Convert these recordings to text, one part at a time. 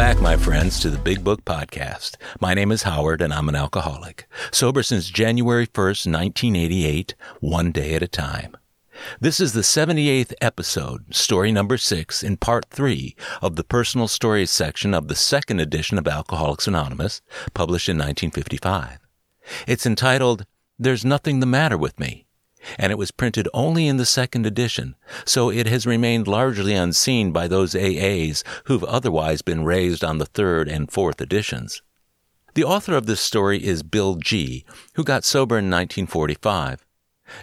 back, my friends, to the Big Book Podcast. My name is Howard, and I'm an alcoholic. Sober since January 1st, 1988, one day at a time. This is the 78th episode, story number six, in part three of the personal stories section of the second edition of Alcoholics Anonymous, published in 1955. It's entitled, There's Nothing the Matter with Me, and it was printed only in the second edition, so it has remained largely unseen by those AAs who've otherwise been raised on the third and fourth editions. The author of this story is Bill G., who got sober in 1945.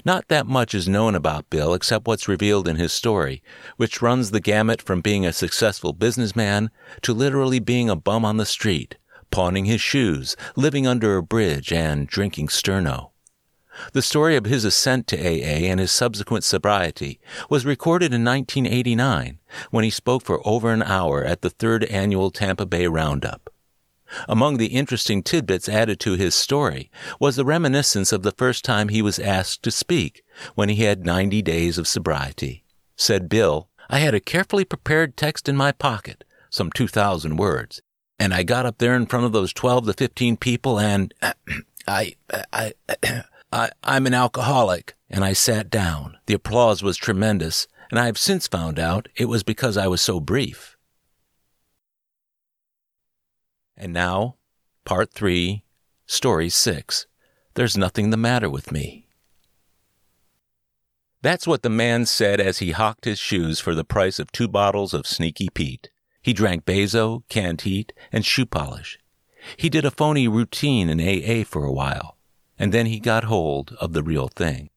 Not that much is known about Bill except what's revealed in his story, which runs the gamut from being a successful businessman to literally being a bum on the street, pawning his shoes, living under a bridge, and drinking sterno. The story of his ascent to AA and his subsequent sobriety was recorded in 1989 when he spoke for over an hour at the third annual Tampa Bay Roundup. Among the interesting tidbits added to his story was the reminiscence of the first time he was asked to speak when he had 90 days of sobriety. Said Bill, I had a carefully prepared text in my pocket, some 2,000 words, and I got up there in front of those 12 to 15 people and I, I, I, I'm an alcoholic, and I sat down. The applause was tremendous, and I have since found out it was because I was so brief. And now, part three, story six. There's nothing the matter with me. That's what the man said as he hocked his shoes for the price of two bottles of Sneaky Pete. He drank Bezo, canned heat, and shoe polish. He did a phony routine in AA for a while and then he got hold of the real thing.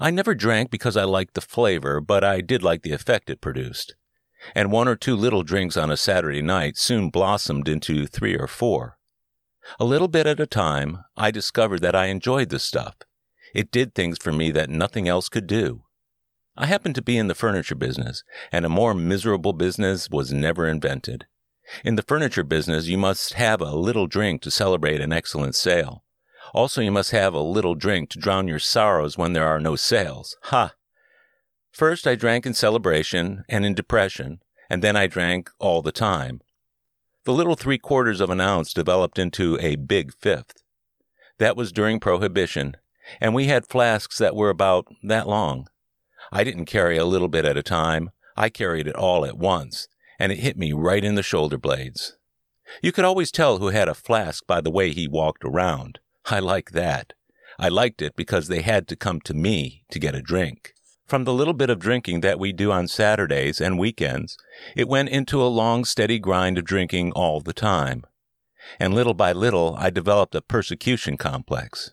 I never drank because I liked the flavor, but I did like the effect it produced. And one or two little drinks on a Saturday night soon blossomed into three or four. A little bit at a time, I discovered that I enjoyed the stuff. It did things for me that nothing else could do. I happened to be in the furniture business, and a more miserable business was never invented. In the furniture business, you must have a little drink to celebrate an excellent sale. Also, you must have a little drink to drown your sorrows when there are no sales. Ha! First, I drank in celebration and in depression, and then I drank all the time. The little three quarters of an ounce developed into a big fifth. That was during Prohibition, and we had flasks that were about that long. I didn't carry a little bit at a time. I carried it all at once, and it hit me right in the shoulder blades. You could always tell who had a flask by the way he walked around. I like that. I liked it because they had to come to me to get a drink. From the little bit of drinking that we do on Saturdays and weekends, it went into a long, steady grind of drinking all the time. And little by little, I developed a persecution complex.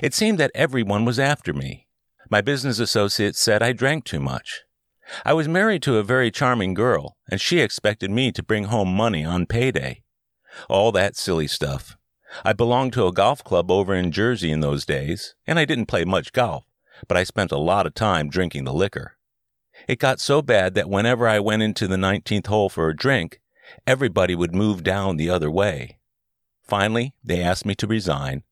It seemed that everyone was after me. My business associates said I drank too much. I was married to a very charming girl, and she expected me to bring home money on payday. All that silly stuff. I belonged to a golf club over in Jersey in those days, and I didn't play much golf, but I spent a lot of time drinking the liquor. It got so bad that whenever I went into the 19th hole for a drink, everybody would move down the other way. Finally, they asked me to resign.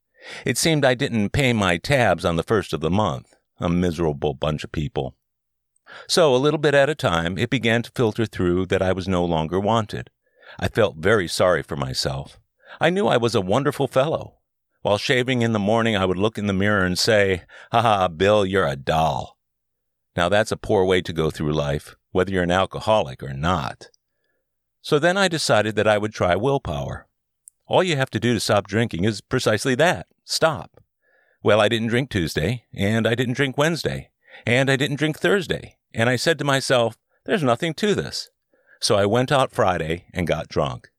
It seemed I didn't pay my tabs on the first of the month. A miserable bunch of people. So, a little bit at a time, it began to filter through that I was no longer wanted. I felt very sorry for myself. I knew I was a wonderful fellow. While shaving in the morning, I would look in the mirror and say, Ha ha, Bill, you're a doll. Now that's a poor way to go through life, whether you're an alcoholic or not. So then I decided that I would try willpower. All you have to do to stop drinking is precisely that stop. Well, I didn't drink Tuesday, and I didn't drink Wednesday, and I didn't drink Thursday. And I said to myself, there's nothing to this. So I went out Friday and got drunk.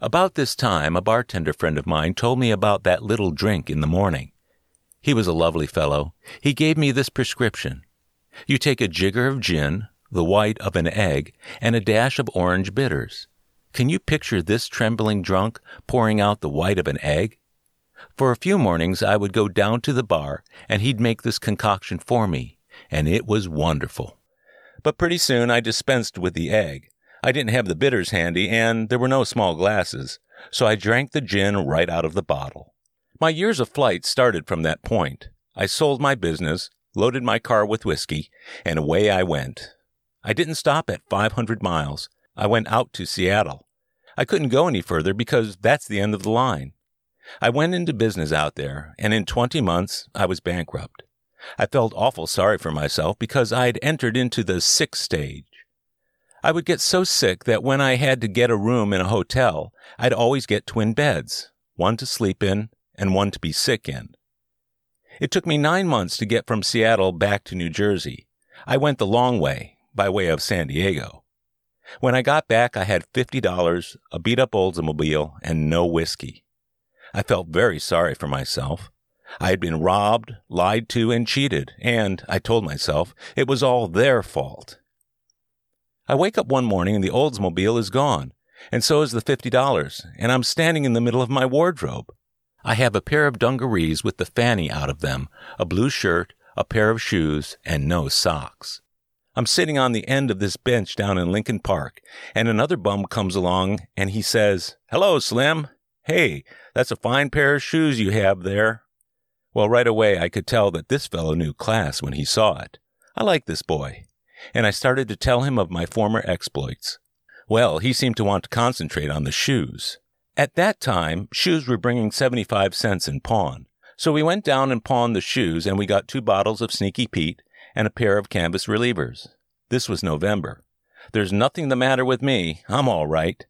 About this time, a bartender friend of mine told me about that little drink in the morning. He was a lovely fellow. He gave me this prescription. You take a jigger of gin, the white of an egg, and a dash of orange bitters. Can you picture this trembling drunk pouring out the white of an egg? For a few mornings I would go down to the bar and he'd make this concoction for me, and it was wonderful. But pretty soon I dispensed with the egg. I didn't have the bitters handy and there were no small glasses, so I drank the gin right out of the bottle. My years of flight started from that point. I sold my business, loaded my car with whiskey, and away I went. I didn't stop at 500 miles. I went out to Seattle. I couldn't go any further because that's the end of the line. I went into business out there, and in 20 months I was bankrupt. I felt awful sorry for myself because I'd entered into the sick stage. I would get so sick that when I had to get a room in a hotel, I'd always get twin beds, one to sleep in and one to be sick in. It took me nine months to get from Seattle back to New Jersey. I went the long way, by way of San Diego. When I got back, I had $50, a beat up Oldsmobile, and no whiskey. I felt very sorry for myself. I had been robbed, lied to, and cheated, and, I told myself, it was all their fault. I wake up one morning and the Oldsmobile is gone, and so is the $50, and I'm standing in the middle of my wardrobe. I have a pair of dungarees with the fanny out of them, a blue shirt, a pair of shoes, and no socks. I'm sitting on the end of this bench down in Lincoln Park, and another bum comes along and he says, Hello, Slim. Hey, that's a fine pair of shoes you have there. Well, right away I could tell that this fellow knew class when he saw it. I liked this boy. And I started to tell him of my former exploits. Well, he seemed to want to concentrate on the shoes. At that time, shoes were bringing 75 cents in pawn. So we went down and pawned the shoes and we got two bottles of Sneaky Pete and a pair of canvas relievers. This was November. There's nothing the matter with me. I'm all right.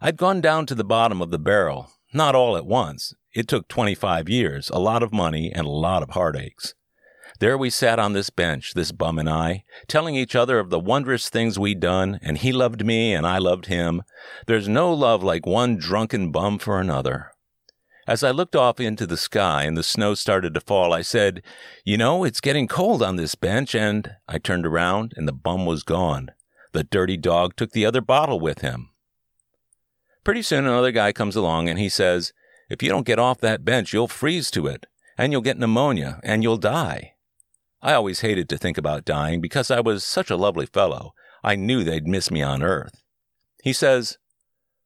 I'd gone down to the bottom of the barrel, not all at once. It took 25 years, a lot of money, and a lot of heartaches. There we sat on this bench, this bum and I, telling each other of the wondrous things we'd done, and he loved me and I loved him. There's no love like one drunken bum for another. As I looked off into the sky and the snow started to fall, I said, You know, it's getting cold on this bench, and I turned around and the bum was gone. The dirty dog took the other bottle with him. Pretty soon another guy comes along and he says, If you don't get off that bench, you'll freeze to it, and you'll get pneumonia, and you'll die. I always hated to think about dying because I was such a lovely fellow. I knew they'd miss me on earth. He says,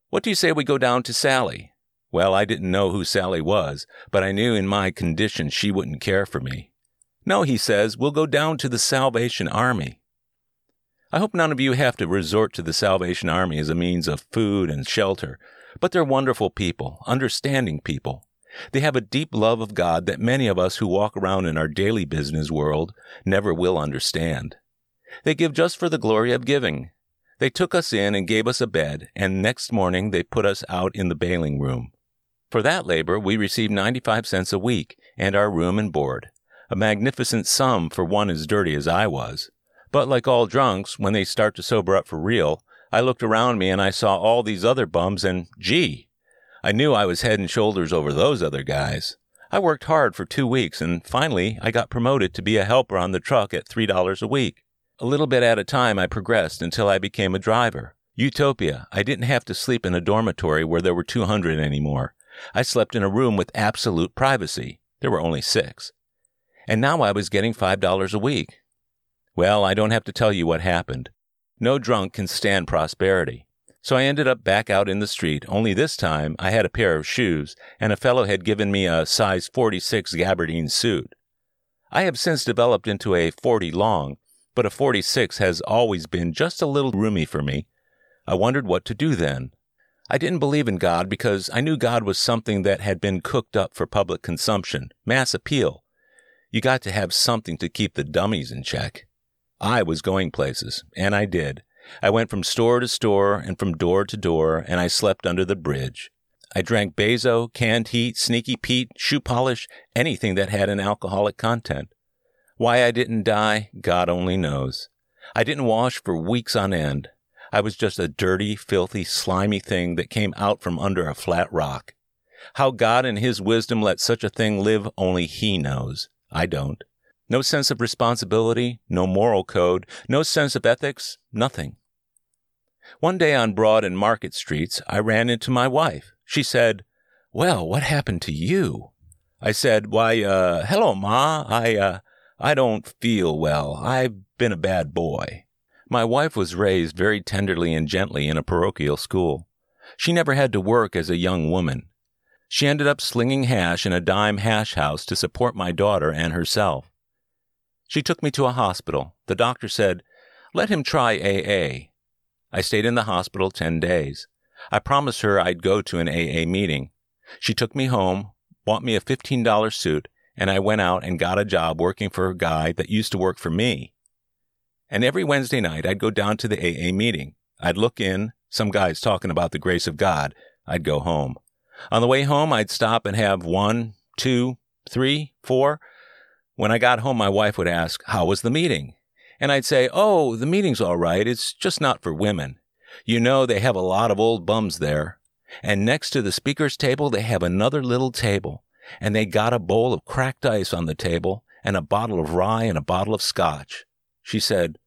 What do you say we go down to Sally? Well, I didn't know who Sally was, but I knew in my condition she wouldn't care for me. No, he says, we'll go down to the Salvation Army. I hope none of you have to resort to the Salvation Army as a means of food and shelter, but they're wonderful people, understanding people. They have a deep love of God that many of us who walk around in our daily business world never will understand. They give just for the glory of giving. They took us in and gave us a bed, and next morning they put us out in the baling room. For that labor, we received 95 cents a week and our room and board, a magnificent sum for one as dirty as I was. But like all drunks, when they start to sober up for real, I looked around me and I saw all these other bums and, gee, I knew I was head and shoulders over those other guys. I worked hard for two weeks and finally I got promoted to be a helper on the truck at $3 a week. A little bit at a time I progressed until I became a driver. Utopia. I didn't have to sleep in a dormitory where there were 200 anymore. I slept in a room with absolute privacy. There were only six. And now I was getting $5 a week. Well, I don't have to tell you what happened. No drunk can stand prosperity. So I ended up back out in the street, only this time I had a pair of shoes, and a fellow had given me a size 46 gabardine suit. I have since developed into a 40 long, but a 46 has always been just a little roomy for me. I wondered what to do then. I didn't believe in God because I knew God was something that had been cooked up for public consumption, mass appeal. You got to have something to keep the dummies in check. I was going places, and I did. I went from store to store and from door to door, and I slept under the bridge. I drank Bezo, canned heat, sneaky Pete, shoe polish, anything that had an alcoholic content. Why I didn't die, God only knows. I didn't wash for weeks on end. I was just a dirty, filthy, slimy thing that came out from under a flat rock. How God in His wisdom let such a thing live, only He knows. I don't. No sense of responsibility, no moral code, no sense of ethics, nothing. One day on Broad and Market Streets, I ran into my wife. She said, Well, what happened to you? I said, Why, uh, hello, Ma. I, uh, I don't feel well. I've been a bad boy. My wife was raised very tenderly and gently in a parochial school. She never had to work as a young woman. She ended up slinging hash in a dime hash house to support my daughter and herself. She took me to a hospital. The doctor said, Let him try AA. I stayed in the hospital 10 days. I promised her I'd go to an AA meeting. She took me home, bought me a $15 suit, and I went out and got a job working for a guy that used to work for me. And every Wednesday night, I'd go down to the AA meeting. I'd look in, some guys talking about the grace of God. I'd go home. On the way home, I'd stop and have one, two, three, four. When I got home, my wife would ask, How was the meeting? And I'd say, Oh, the meeting's all right. It's just not for women. You know, they have a lot of old bums there. And next to the speaker's table, they have another little table. And they got a bowl of cracked ice on the table and a bottle of rye and a bottle of scotch. She said,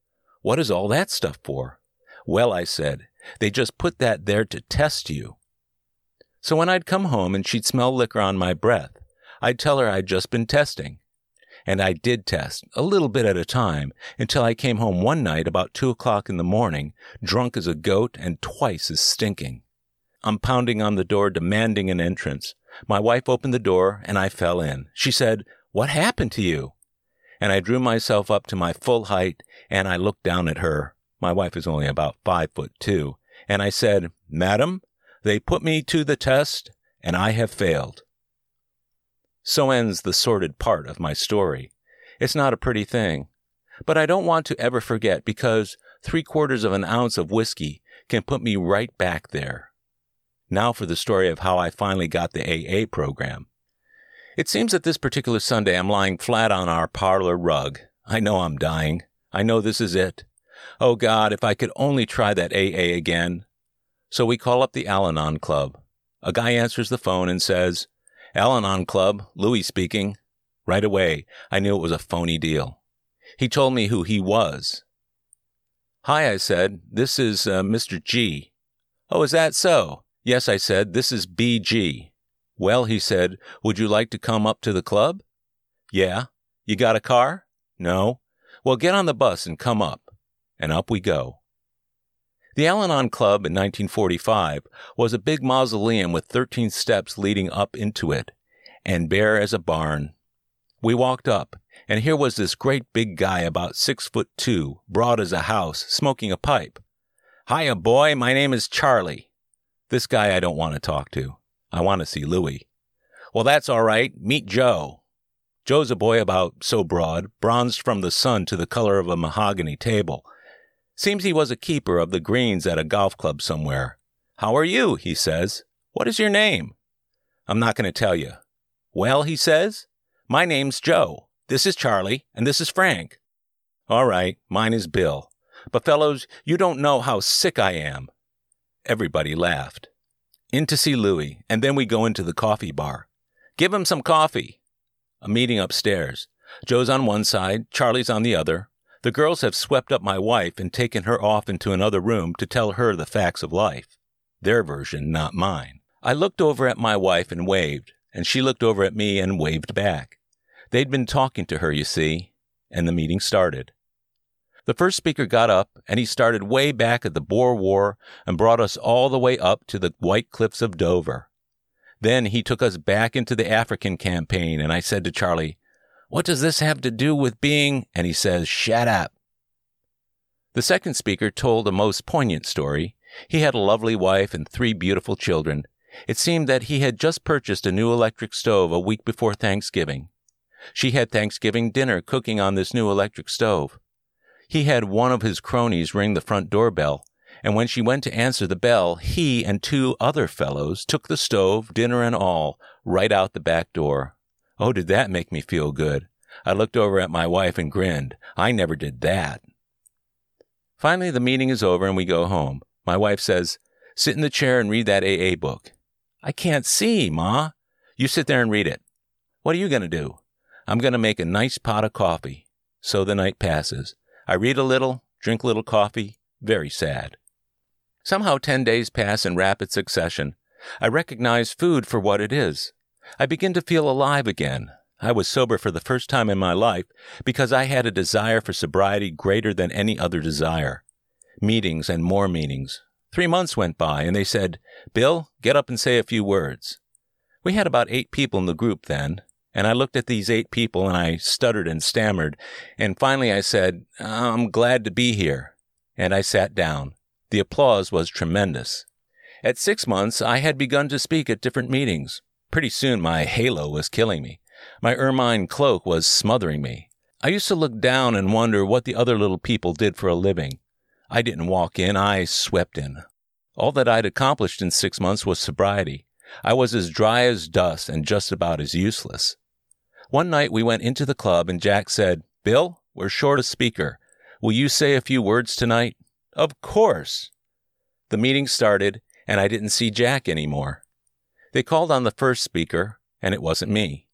What is all that stuff for? Well, I said, they just put that there to test you. So when I'd come home and she'd smell liquor on my breath, I'd tell her I'd just been testing. And I did test, a little bit at a time, until I came home one night about two o'clock in the morning, drunk as a goat and twice as stinking. I'm pounding on the door, demanding an entrance. My wife opened the door, and I fell in. She said, What happened to you? And I drew myself up to my full height, and I looked down at her. My wife is only about five foot two. And I said, Madam, they put me to the test, and I have failed. So ends the sordid part of my story. It's not a pretty thing. But I don't want to ever forget because three quarters of an ounce of whiskey can put me right back there. Now for the story of how I finally got the AA program. It seems that this particular Sunday I'm lying flat on our parlor rug. I know I'm dying. I know this is it. Oh God, if I could only try that AA again. So we call up the Al Anon Club. A guy answers the phone and says, Al Anon Club, Louis speaking. Right away, I knew it was a phony deal. He told me who he was. Hi, I said. This is uh, Mr. G. Oh, is that so? Yes, I said. This is BG. Well, he said, would you like to come up to the club? Yeah. You got a car? No. Well, get on the bus and come up. And up we go. The Al Anon Club in 1945 was a big mausoleum with 13 steps leading up into it, and bare as a barn. We walked up, and here was this great big guy about six foot two, broad as a house, smoking a pipe. Hiya, boy, my name is Charlie. This guy I don't want to talk to. I want to see Louis. Well, that's all right. Meet Joe. Joe's a boy about so broad, bronzed from the sun to the color of a mahogany table. Seems he was a keeper of the greens at a golf club somewhere. How are you? he says. What is your name? I'm not going to tell you. Well, he says, my name's Joe. This is Charlie, and this is Frank. All right, mine is Bill. But fellows, you don't know how sick I am. Everybody laughed. In to see Louis, and then we go into the coffee bar. Give him some coffee. A meeting upstairs. Joe's on one side, Charlie's on the other. The girls have swept up my wife and taken her off into another room to tell her the facts of life. Their version, not mine. I looked over at my wife and waved, and she looked over at me and waved back. They'd been talking to her, you see, and the meeting started. The first speaker got up and he started way back at the Boer War and brought us all the way up to the White Cliffs of Dover. Then he took us back into the African campaign and I said to Charlie, what does this have to do with being? And he says, Shut up. The second speaker told a most poignant story. He had a lovely wife and three beautiful children. It seemed that he had just purchased a new electric stove a week before Thanksgiving. She had Thanksgiving dinner cooking on this new electric stove. He had one of his cronies ring the front doorbell, and when she went to answer the bell, he and two other fellows took the stove, dinner and all, right out the back door. Oh, did that make me feel good? I looked over at my wife and grinned. I never did that. Finally, the meeting is over and we go home. My wife says, Sit in the chair and read that AA book. I can't see, Ma. You sit there and read it. What are you going to do? I'm going to make a nice pot of coffee. So the night passes. I read a little, drink a little coffee, very sad. Somehow 10 days pass in rapid succession. I recognize food for what it is I begin to feel alive again. I was sober for the first time in my life because I had a desire for sobriety greater than any other desire. Meetings and more meetings. Three months went by and they said, Bill, get up and say a few words. We had about eight people in the group then, and I looked at these eight people and I stuttered and stammered, and finally I said, I'm glad to be here. And I sat down. The applause was tremendous. At six months, I had begun to speak at different meetings. Pretty soon, my halo was killing me. My ermine cloak was smothering me. I used to look down and wonder what the other little people did for a living. I didn't walk in, I swept in. All that I'd accomplished in six months was sobriety. I was as dry as dust and just about as useless. One night we went into the club and Jack said, Bill, we're short a speaker. Will you say a few words tonight? Of course. The meeting started and I didn't see Jack anymore. They called on the first speaker and it wasn't me.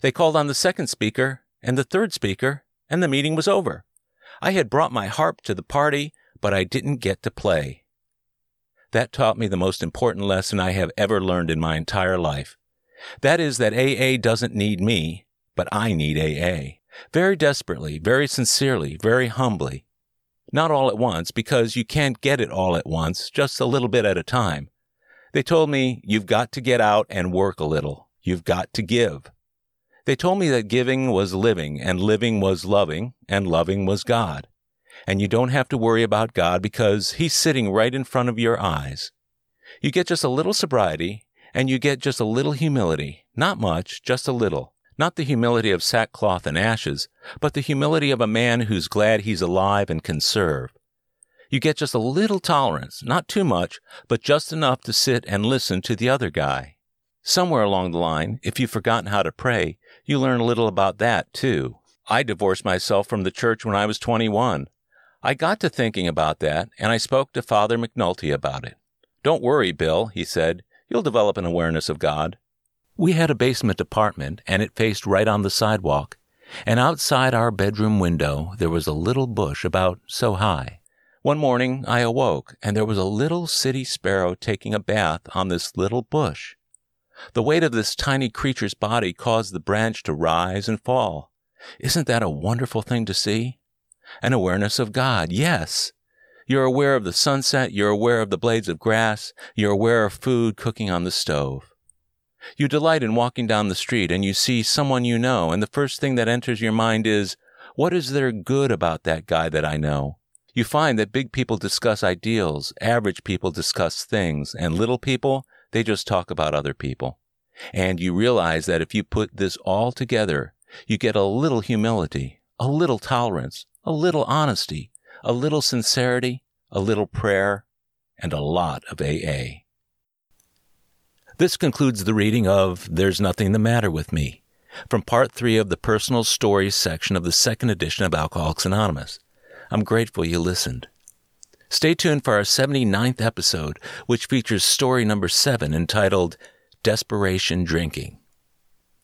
They called on the second speaker and the third speaker and the meeting was over. I had brought my harp to the party, but I didn't get to play. That taught me the most important lesson I have ever learned in my entire life. That is that AA doesn't need me, but I need AA. Very desperately, very sincerely, very humbly. Not all at once, because you can't get it all at once, just a little bit at a time. They told me, you've got to get out and work a little. You've got to give. They told me that giving was living, and living was loving, and loving was God and you don't have to worry about God because He's sitting right in front of your eyes. You get just a little sobriety, and you get just a little humility. Not much, just a little. Not the humility of sackcloth and ashes, but the humility of a man who's glad he's alive and can serve. You get just a little tolerance, not too much, but just enough to sit and listen to the other guy. Somewhere along the line, if you've forgotten how to pray, you learn a little about that too. I divorced myself from the church when I was 21. I got to thinking about that, and I spoke to Father McNulty about it. Don't worry, Bill, he said. You'll develop an awareness of God. We had a basement apartment, and it faced right on the sidewalk. And outside our bedroom window, there was a little bush about so high. One morning, I awoke, and there was a little city sparrow taking a bath on this little bush. The weight of this tiny creature's body caused the branch to rise and fall. Isn't that a wonderful thing to see? An awareness of God, yes. You're aware of the sunset, you're aware of the blades of grass, you're aware of food cooking on the stove. You delight in walking down the street and you see someone you know, and the first thing that enters your mind is, what is there good about that guy that I know? You find that big people discuss ideals, average people discuss things, and little people, they just talk about other people. And you realize that if you put this all together, you get a little humility, a little tolerance, a little honesty, a little sincerity, a little prayer, and a lot of AA. This concludes the reading of There's Nothing the Matter with Me from part three of the personal stories section of the second edition of Alcoholics Anonymous. I'm grateful you listened. Stay tuned for our 79th episode, which features story number seven entitled Desperation Drinking.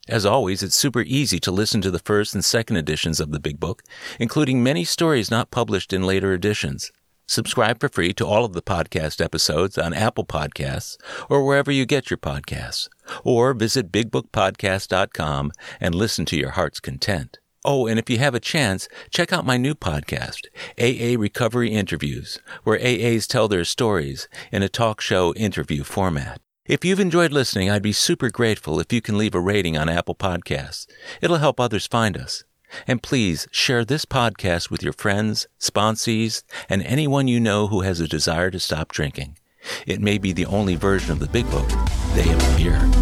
As always, it's super easy to listen to the first and second editions of the Big Book, including many stories not published in later editions. Subscribe for free to all of the podcast episodes on Apple Podcasts or wherever you get your podcasts. Or visit bigbookpodcast.com and listen to your heart's content. Oh, and if you have a chance, check out my new podcast, AA Recovery Interviews, where AAs tell their stories in a talk show interview format. If you've enjoyed listening, I'd be super grateful if you can leave a rating on Apple Podcasts. It'll help others find us. And please share this podcast with your friends, sponsees, and anyone you know who has a desire to stop drinking. It may be the only version of the Big Book they ever hear.